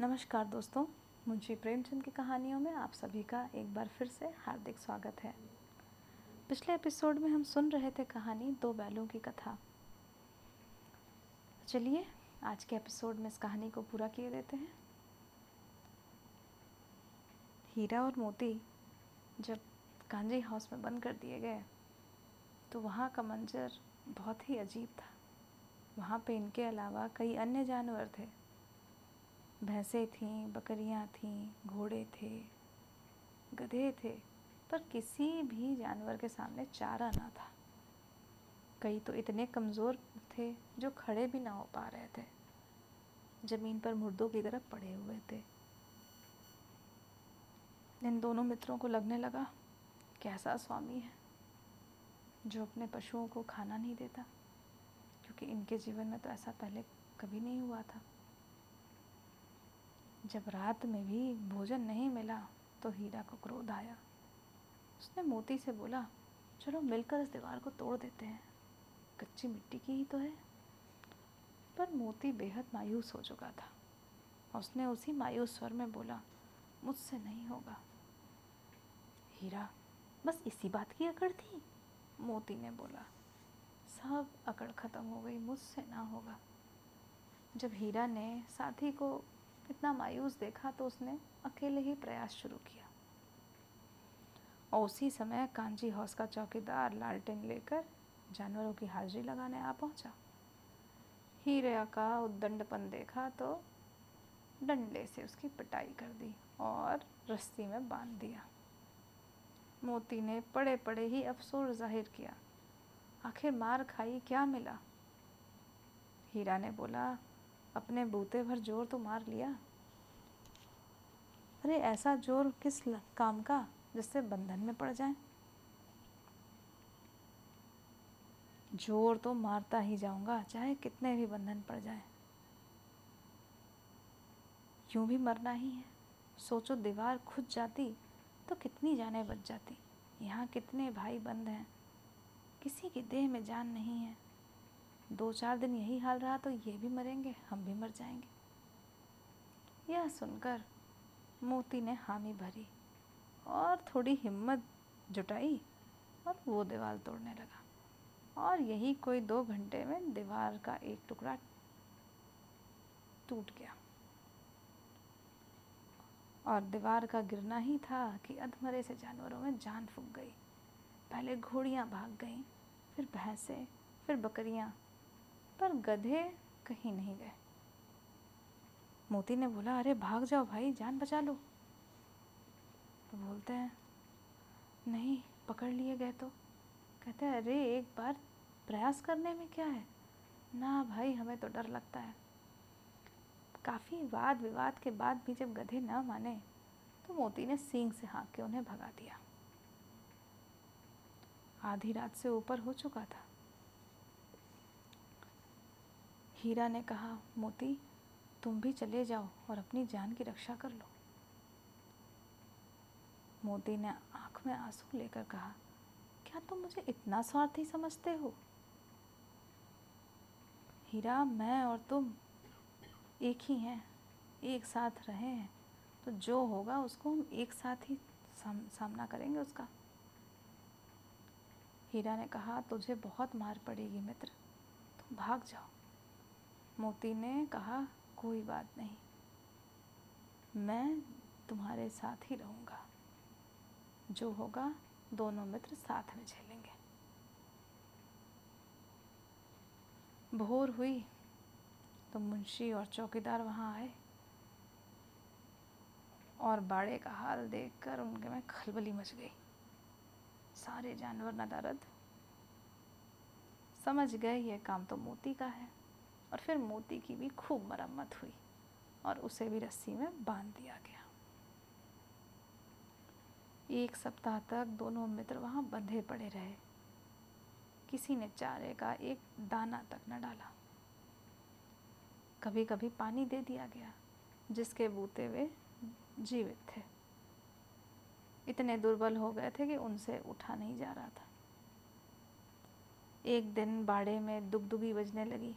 नमस्कार दोस्तों मुंशी प्रेमचंद की कहानियों में आप सभी का एक बार फिर से हार्दिक स्वागत है। पिछले एपिसोड में हम सुन रहे थे कहानी दो बैलों की कथा। चलिए, आज के एपिसोड में इस कहानी को पूरा किए देते हैं। हीरा और मोती जब कांजी हाउस में बंद कर दिए गए तो वहाँ का मंजर बहुत ही अजीब था। वहाँ पे इनके अलावा कई अन्य जानवर थे। भैंसें थीं, बकरियाँ थीं, घोड़े थे, गधे थे, पर किसी भी जानवर के सामने चारा ना था। कई तो इतने कमज़ोर थे जो खड़े भी ना हो पा रहे थे। ज़मीन पर मुर्दों की तरफ़ पड़े हुए थे। इन दोनों मित्रों को लगने लगा, कैसा स्वामी है, जो अपने पशुओं को खाना नहीं देता, क्योंकि इनके जीवन में तो ऐसा पहले कभी नहीं हुआ था। जब रात में भी भोजन नहीं मिला तो हीरा को क्रोध आया। उसने मोती से बोला, चलो मिलकर इस दीवार को तोड़ देते हैं। कच्ची मिट्टी की ही तो है। पर मोती बेहद मायूस हो चुका था। उसने उसी मायूस स्वर में बोला, मुझसे नहीं होगा। हीरा, बस इसी बात की अकड़ थी? मोती ने बोला, सब अकड़ ख़त्म हो गई, मुझसे ना होगा। जब हीरा ने साथी को इतना मायूस देखा तो उसने अकेले ही प्रयास शुरू किया। और उसी समय कांजी हाउस का चौकीदार लालटेन लेकर जानवरों की हाजिरी लगाने आ पहुँचा। हीरे का उद्दंडपन देखा तो डंडे से उसकी पिटाई कर दी और रस्सी में बाँध दिया। मोती ने पड़े पड़े ही अफसोस ज़ाहिर किया। आखिर मार खाई क्या मिला? हीरा ने बोला अपने बूते भर ज़ोर तो मार लिया। अरे, ऐसा ज़ोर किस काम का जिससे बंधन में पड़ जाए? ज़ोर तो मारता ही जाऊँगा, चाहे कितने भी बंधन पड़ जाए। यूँ भी मरना ही है। सोचो, दीवार खुद जाती तो कितनी जाने बच जाती। यहाँ कितने भाई बंद हैं। किसी की देह में जान नहीं है। दो चार दिन यही हाल रहा तो ये भी मरेंगे, हम भी मर जाएँगे। यह सुनकर मोती ने हामी भरी और थोड़ी हिम्मत जुटाई और वो दीवार तोड़ने लगा। और यही कोई दो घंटे में दीवार का एक टुकड़ा टूट गया। और दीवार का गिरना ही था कि अधमरे से जानवरों में जान फूक गई। पहले घोड़ियाँ भाग गईं, फिर भैंसें, फिर बकरियाँ पर गधे कहीं नहीं गए। मोती ने बोला, अरे, भाग जाओ भाई, जान बचा लो। तो बोलते हैं, नहीं, पकड़ लिए गए तो। कहते हैं, अरे, एक बार प्रयास करने में क्या है? ना भाई, हमें तो डर लगता है। काफ़ी वाद विवाद के बाद भी जब गधे न माने तो मोती ने सींग से हाँक के उन्हें भगा दिया। आधी रात से ऊपर हो चुका था। हीरा ने कहा मोती तुम भी चले जाओ और अपनी जान की रक्षा कर लो। मोती ने आँख में आँसू लेकर कहा क्या तुम मुझे इतना स्वार्थी समझते हो? हीरा मैं और तुम एक ही हैं एक साथ रहे हैं तो जो होगा उसको हम एक साथ ही साम, सामना करेंगे उसका। हीरा ने कहा तुझे बहुत मार पड़ेगी मित्र तुम भाग जाओ। मोती ने कहा, कोई बात नहीं। मैं तुम्हारे साथ ही रहूँगा। जो होगा, दोनों मित्र साथ में झेलेंगे। भोर हुई तो मुंशी और चौकीदार वहाँ आए। और बाड़े का हाल देखकर उनके में खलबली मच गई। सारे जानवर नदारद। समझ गए, ये काम तो मोती का है। और फिर मोती की भी खूब मरम्मत हुई और उसे भी रस्सी में बाँध दिया गया। एक सप्ताह तक दोनों मित्र वहाँ बंधे पड़े रहे। किसी ने चारे का एक दाना तक न डाला। कभी कभी पानी दे दिया गया, जिसके बूते वे जीवित थे। इतने दुर्बल हो गए थे कि उनसे उठा नहीं जा रहा था। एक दिन बाड़े में दुगदुगी बजने लगी।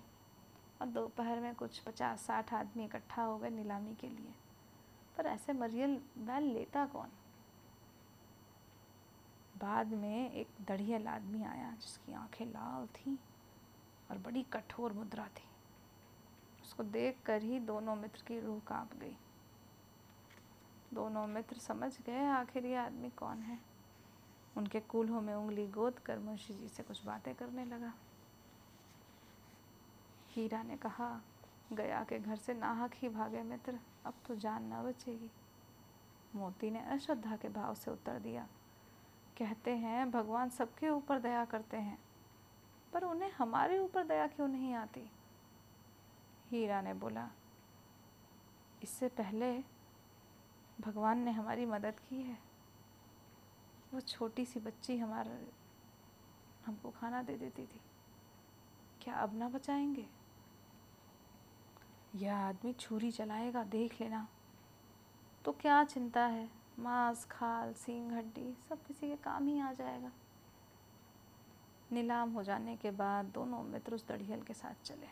और दोपहर में कुछ पचास साठ आदमी इकट्ठा हो गए नीलामी के लिए। पर ऐसे मरियल बैल लेता कौन? बाद में एक दढ़ियल आदमी आया जिसकी आँखें लाल थीं और बड़ी कठोर मुद्रा थी। उसको देख कर ही दोनों मित्र की रूह काँप गई। दोनों मित्र समझ गए आखिर ये आदमी कौन है। उनके कूल्हों में उंगली गोद कर मुंशी जी से कुछ बातें करने लगा। हीरा ने कहा, गया के घर से नाहक ही भागे मित्र, अब तो जान न बचेगी। मोती ने अश्रद्धा के भाव से उत्तर दिया, कहते हैं, भगवान सबके ऊपर दया करते हैं, पर उन्हें हमारे ऊपर दया क्यों नहीं आती? हीरा ने बोला, इससे पहले भगवान ने हमारी मदद की है। वो छोटी सी बच्ची हमारा, हमको खाना दे देती थी। क्या अब ना बचाएँगे? यह आदमी छुरी चलाएगा, देख लेना। तो क्या चिंता है? मांस, खाल, सींग हड्डी सब किसी के काम ही आ जाएगा। नीलाम हो जाने के बाद दोनों मित्र उस दड़ियल के साथ चले।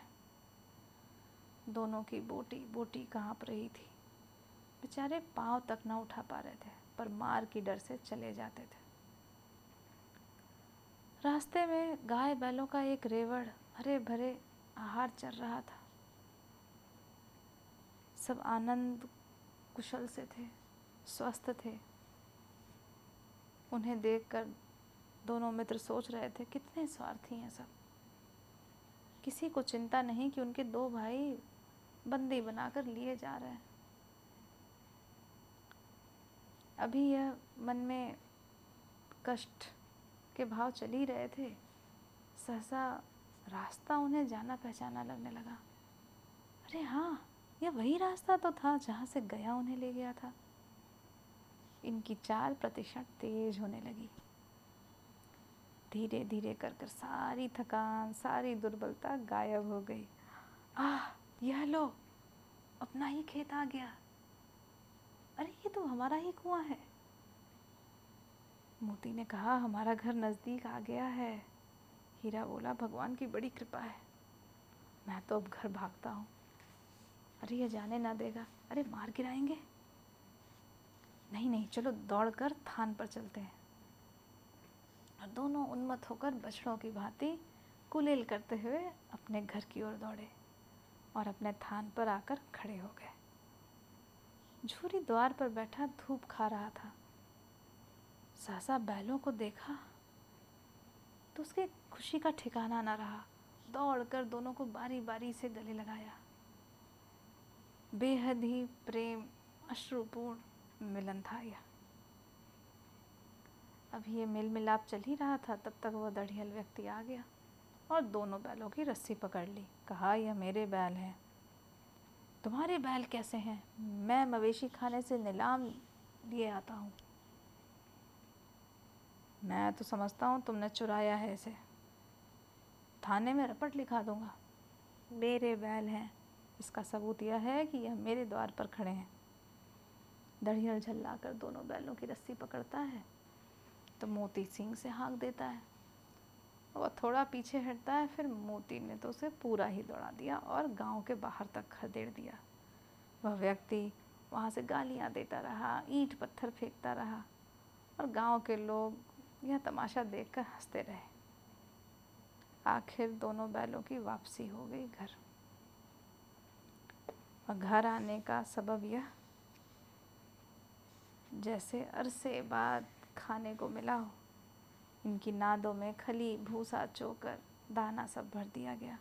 दोनों की बोटी बोटी काँप रही थी। बेचारे पाँव तक न उठा पा रहे थे, पर मार की डर से चले जाते थे। रास्ते में गाय बैलों का एक रेवड़, हरे भरे आहार चल रहा था। सब आनंद कुशल से थे, स्वस्थ थे। उन्हें देखकर दोनों मित्र सोच रहे थे, कितने स्वार्थी हैं सब। किसी को चिंता नहीं कि उनके दो भाई बंदी बनाकर लिए जा रहे हैं। अभी यह मन में कष्ट के भाव चल ही रहे थे। सहसा रास्ता उन्हें जाना पहचाना लगने लगा। अरे हाँ यह वही रास्ता तो था जहाँ से गया उन्हें ले गया था। इनकी चाल प्रतिशत तेज होने लगी। धीरे धीरे कर कर सारी थकान, सारी दुर्बलता गायब हो गई। आह, यह लो, अपना ही खेत आ गया। अरे, ये तो हमारा ही कुआँ है। मोती ने कहा, हमारा घर नज़दीक आ गया है। हीरा बोला, भगवान की बड़ी कृपा है। मैं तो अब घर भागता हूँ। अरे ये जाने ना देगा। अरे मार गिराएँगे? नहीं नहीं, चलो दौड़कर थान पर चलते हैं। और दोनों उन्मत होकर बछड़ों की भांति कुलेल करते हुए अपने घर की ओर दौड़े और अपने थान पर आकर खड़े हो गए। झूरी द्वार पर बैठा धूप खा रहा था। सहसा बैलों को देखा तो उसके खुशी का ठिकाना ना रहा। दौड़कर दोनों को बारी बारी से गले लगाया। बेहद ही प्रेम, अश्रुपूर्ण मिलन था यह। अब ये मिल मिलाप चल ही रहा था, तब तक वो दढ़ियल व्यक्ति आ गया और दोनों बैलों की रस्सी पकड़ ली। कहा, यह मेरे बैल हैं। तुम्हारे बैल कैसे हैं? मैं मवेशी खाने से नीलाम लिए आता हूँ। मैं तो समझता हूँ तुमने चुराया है इसे। थाने में रपट लिखा दूँगा। मेरे बैल हैं। इसका सबूत यह है कि यह मेरे द्वार पर खड़े हैं। दड़ियल झल्ला कर दोनों बैलों की रस्सी पकड़ता है तो मोती सिंह से हाँक देता है। वह थोड़ा पीछे हटता है, फिर मोती ने तो उसे पूरा ही दौड़ा दिया और गाँव के बाहर तक खदेड़ दिया। वह व्यक्ति वहाँ से गालियाँ देता रहा, ईंट पत्थर फेंकता रहा और गाँव के लोग यह तमाशा देखकर हँसते रहे। आखिर दोनों बैलों की वापसी हो गई घर। और घर आने का सबब यह, जैसे अरसे बाद खाने को मिला हो, इनकी नादों में खली, भूसा चोकर, दाना सब भर दिया गया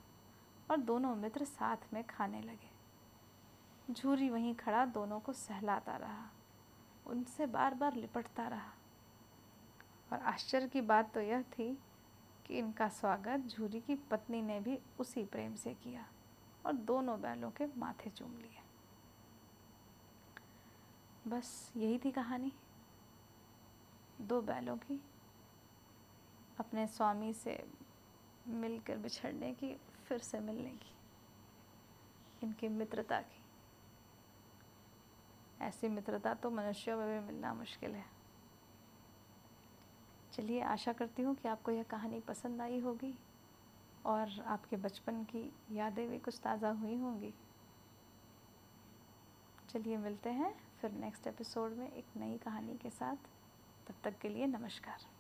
और दोनों मित्र साथ में खाने लगे। झूरी वहीं खड़ा दोनों को सहलाता रहा, उनसे बार बार लिपटता रहा। और आश्चर्य की बात तो यह थी कि इनका स्वागत झूरी की पत्नी ने भी उसी प्रेम से किया। और दोनों बैलों के माथे चूम लिए। बस यही थी कहानी। दो बैलों की अपने स्वामी से मिलकर बिछड़ने की, फिर से मिलने की, इनकी मित्रता की। ऐसी मित्रता तो मनुष्यों में भी मिलना मुश्किल है। चलिए, आशा करती हूँ कि आपको यह कहानी पसंद आई होगी। और आपके बचपन की यादें भी कुछ ताज़ा हुई होंगी। चलिए मिलते हैं फिर नेक्स्ट एपिसोड में एक नई कहानी के साथ। तब तक के लिए नमस्कार।